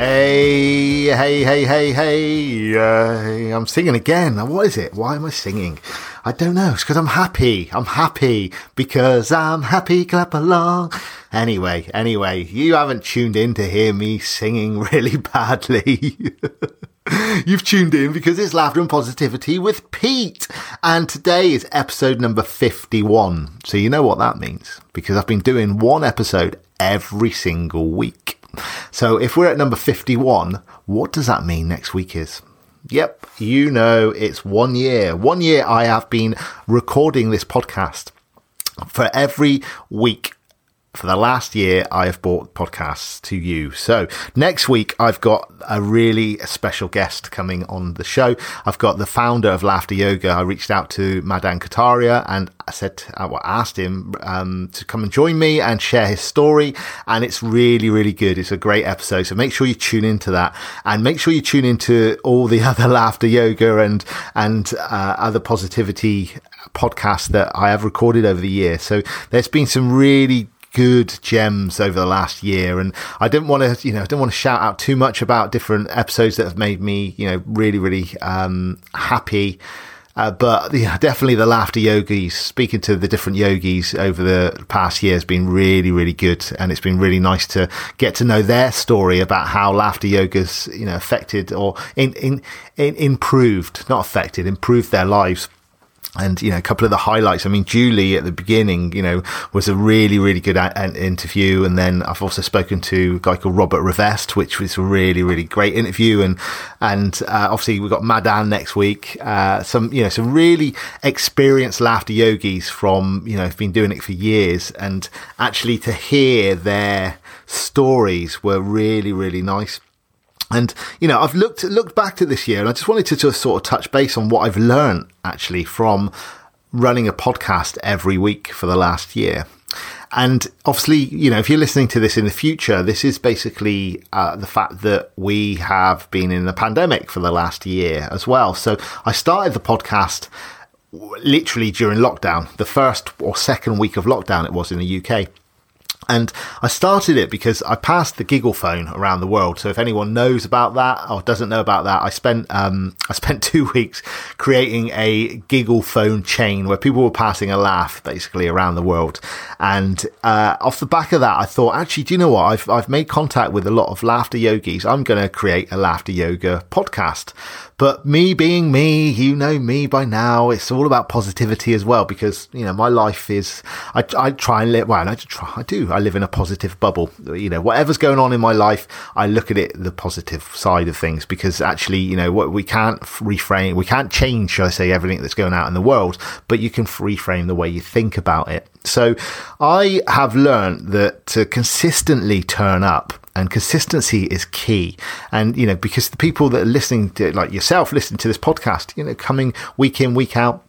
Hey, hey, hey, hey, hey. Uh, I'm singing again. What is it? Why am I singing? I don't know. It's because I'm happy. I'm happy because I'm happy. Clap along. Anyway, anyway, you haven't tuned in to hear me singing really badly. You've tuned in because it's laughter and positivity with Pete. And today is episode number 51. So you know what that means because I've been doing one episode every single week. So if we're at number 51, what does that mean next week is? Yep, you know, it's one year. One year I have been recording this podcast. For every week for the last year, I have brought podcasts to you. So next week, I've got a really special guest coming on the show. I've got the founder of Laughter Yoga. I reached out to Madan Kataria and I said, I asked him um, to come and join me and share his story. And it's really, really good. It's a great episode. So make sure you tune into that and make sure you tune into all the other Laughter Yoga and, and uh, other positivity podcasts that I have recorded over the year. So there's been some really good gems over the last year. And I didn't want to, you know, I didn't want to shout out too much about different episodes that have made me, you know, really, really um, happy. Uh, but yeah, definitely the laughter yogis, speaking to the different yogis over the past year has been really, really good. And it's been really nice to get to know their story about how laughter yoga's, you know, affected or in, in, in improved, not affected, improved their lives and you know a couple of the highlights i mean julie at the beginning you know was a really really good a- a- interview. And then i've also spoken to a guy called Robert Rivest which was a really really great interview. And and uh, obviously we've got madan next week. Uh, some you know some really experienced laughter yogis from you know have been doing it for years. And actually to hear their stories were really really nice and you know, I've looked looked back at this year, and I just wanted to just sort of touch base on what I've learned actually from running a podcast every week for the last year. And obviously, you know, if you're listening to this in the future, this is basically uh, the fact that we have been in the pandemic for the last year as well. So I started the podcast literally during lockdown, the first or second week of lockdown it was in the UK. And I started it because I passed the giggle phone around the world. So if anyone knows about that or doesn't know about that, I spent, um, I spent two weeks creating a giggle phone chain where people were passing a laugh basically around the world. And, uh, off the back of that, I thought, actually, do you know what? I've, I've made contact with a lot of laughter yogis. I'm going to create a laughter yoga podcast but me being me, you know me by now, it's all about positivity as well because, you know, my life is, I, I try and live, well, I try, I do, live in a positive bubble. You know, whatever's going on in my life, I look at it the positive side of things because actually, you know, what we can't reframe, we can't change, shall I say, everything that's going out in the world, but you can reframe the way you think about it. So I have learned that to consistently turn up and consistency is key. And, you know, because the people that are listening to, like yourself, listening to this podcast, you know, coming week in, week out,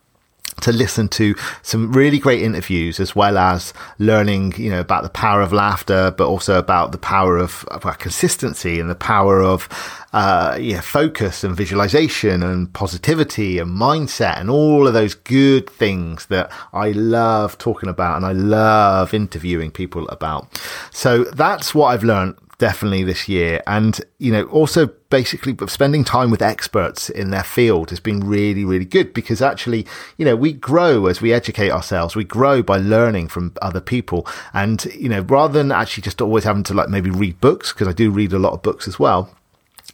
to listen to some really great interviews as well as learning, you know, about the power of laughter, but also about the power of, of consistency and the power of, uh, yeah, focus and visualization and positivity and mindset and all of those good things that I love talking about and I love interviewing people about. So that's what I've learned definitely this year. And, you know, also basically spending time with experts in their field has been really, really good because actually, you know, we grow as we educate ourselves. We grow by learning from other people. And, you know, rather than actually just always having to like maybe read books, because I do read a lot of books as well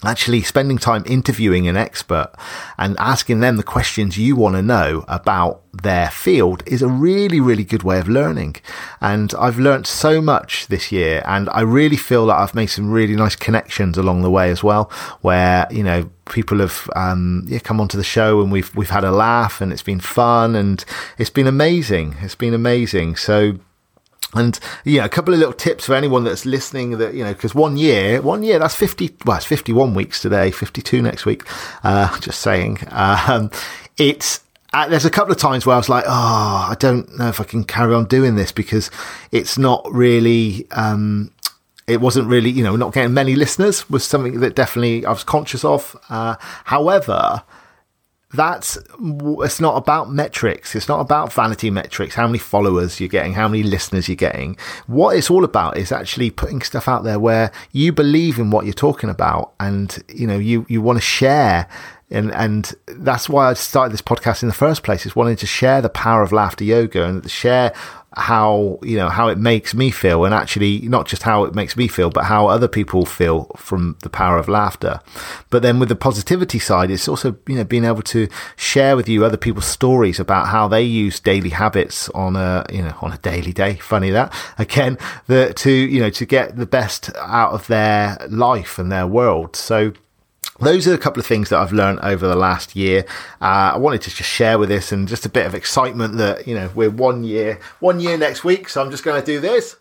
actually spending time interviewing an expert and asking them the questions you want to know about their field is a really, really good way of learning. And I've learned so much this year and I really feel that I've made some really nice connections along the way as well, where, you know, people have, um, yeah, come onto the show and we've, we've had a laugh and it's been fun and it's been amazing. It's been amazing. So, And yeah, a couple of little tips for anyone that's listening that, you know, because one year, one year, that's 50, well, it's 51 weeks today, 52 next week. Uh, just saying. Um, it's, uh, there's a couple of times where I was like, oh, I don't know if I can carry on doing this because it's not really, um, it wasn't really, you know, not getting many listeners was something that definitely I was conscious of. Uh, however, that's it's not about metrics. It's not about vanity metrics how many followers you're getting how many listeners you're getting. What it's all about is actually putting stuff out there where you believe in what you're talking about and you know you you want to share and and that's why I started this podcast in the first place is wanting to share the power of laughter yoga and share how you know how it makes me feel and actually not just how it makes me feel but how other people feel from the power of laughter. But then with the positivity side it's also you know being able to share with you other people's stories about how they use daily habits on a you know on a daily day funny that again the to you know to get the best out of their life and their world. So those are a couple of things that I've learned over the last year. Uh, I wanted to just share with this and just a bit of excitement that, you know, we're one year, one year next week. So I'm just going to do this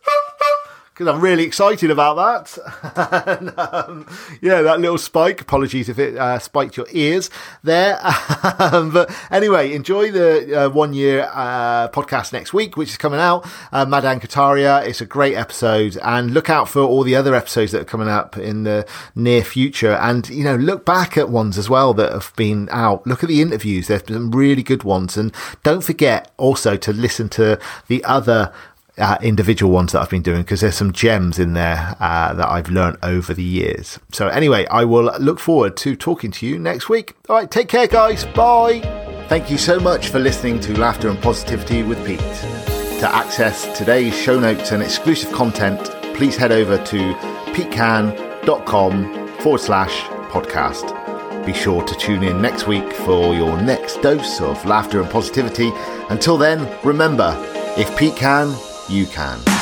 because I'm really excited about that. and, um, yeah, that little spike. Apologies if it uh, spiked your ears there. um, but anyway, enjoy the uh, one year uh, podcast next week, which is coming out. Uh, Madan Kataria. It's a great episode, and look out for all the other episodes that are coming up in the near future. And you know, look back at ones as well that have been out. Look at the interviews. There's been some really good ones, and don't forget also to listen to the other uh, individual ones that I've been doing because there's some gems in there uh, that I've learned over the years. So, anyway, I will look forward to talking to you next week. All right, take care, guys. Bye. Thank you so much for listening to Laughter and Positivity with Pete. To access today's show notes and exclusive content, please head over to petecan.com forward slash podcast. Be sure to tune in next week for your next dose of laughter and positivity. Until then, remember, if Pete can, you can.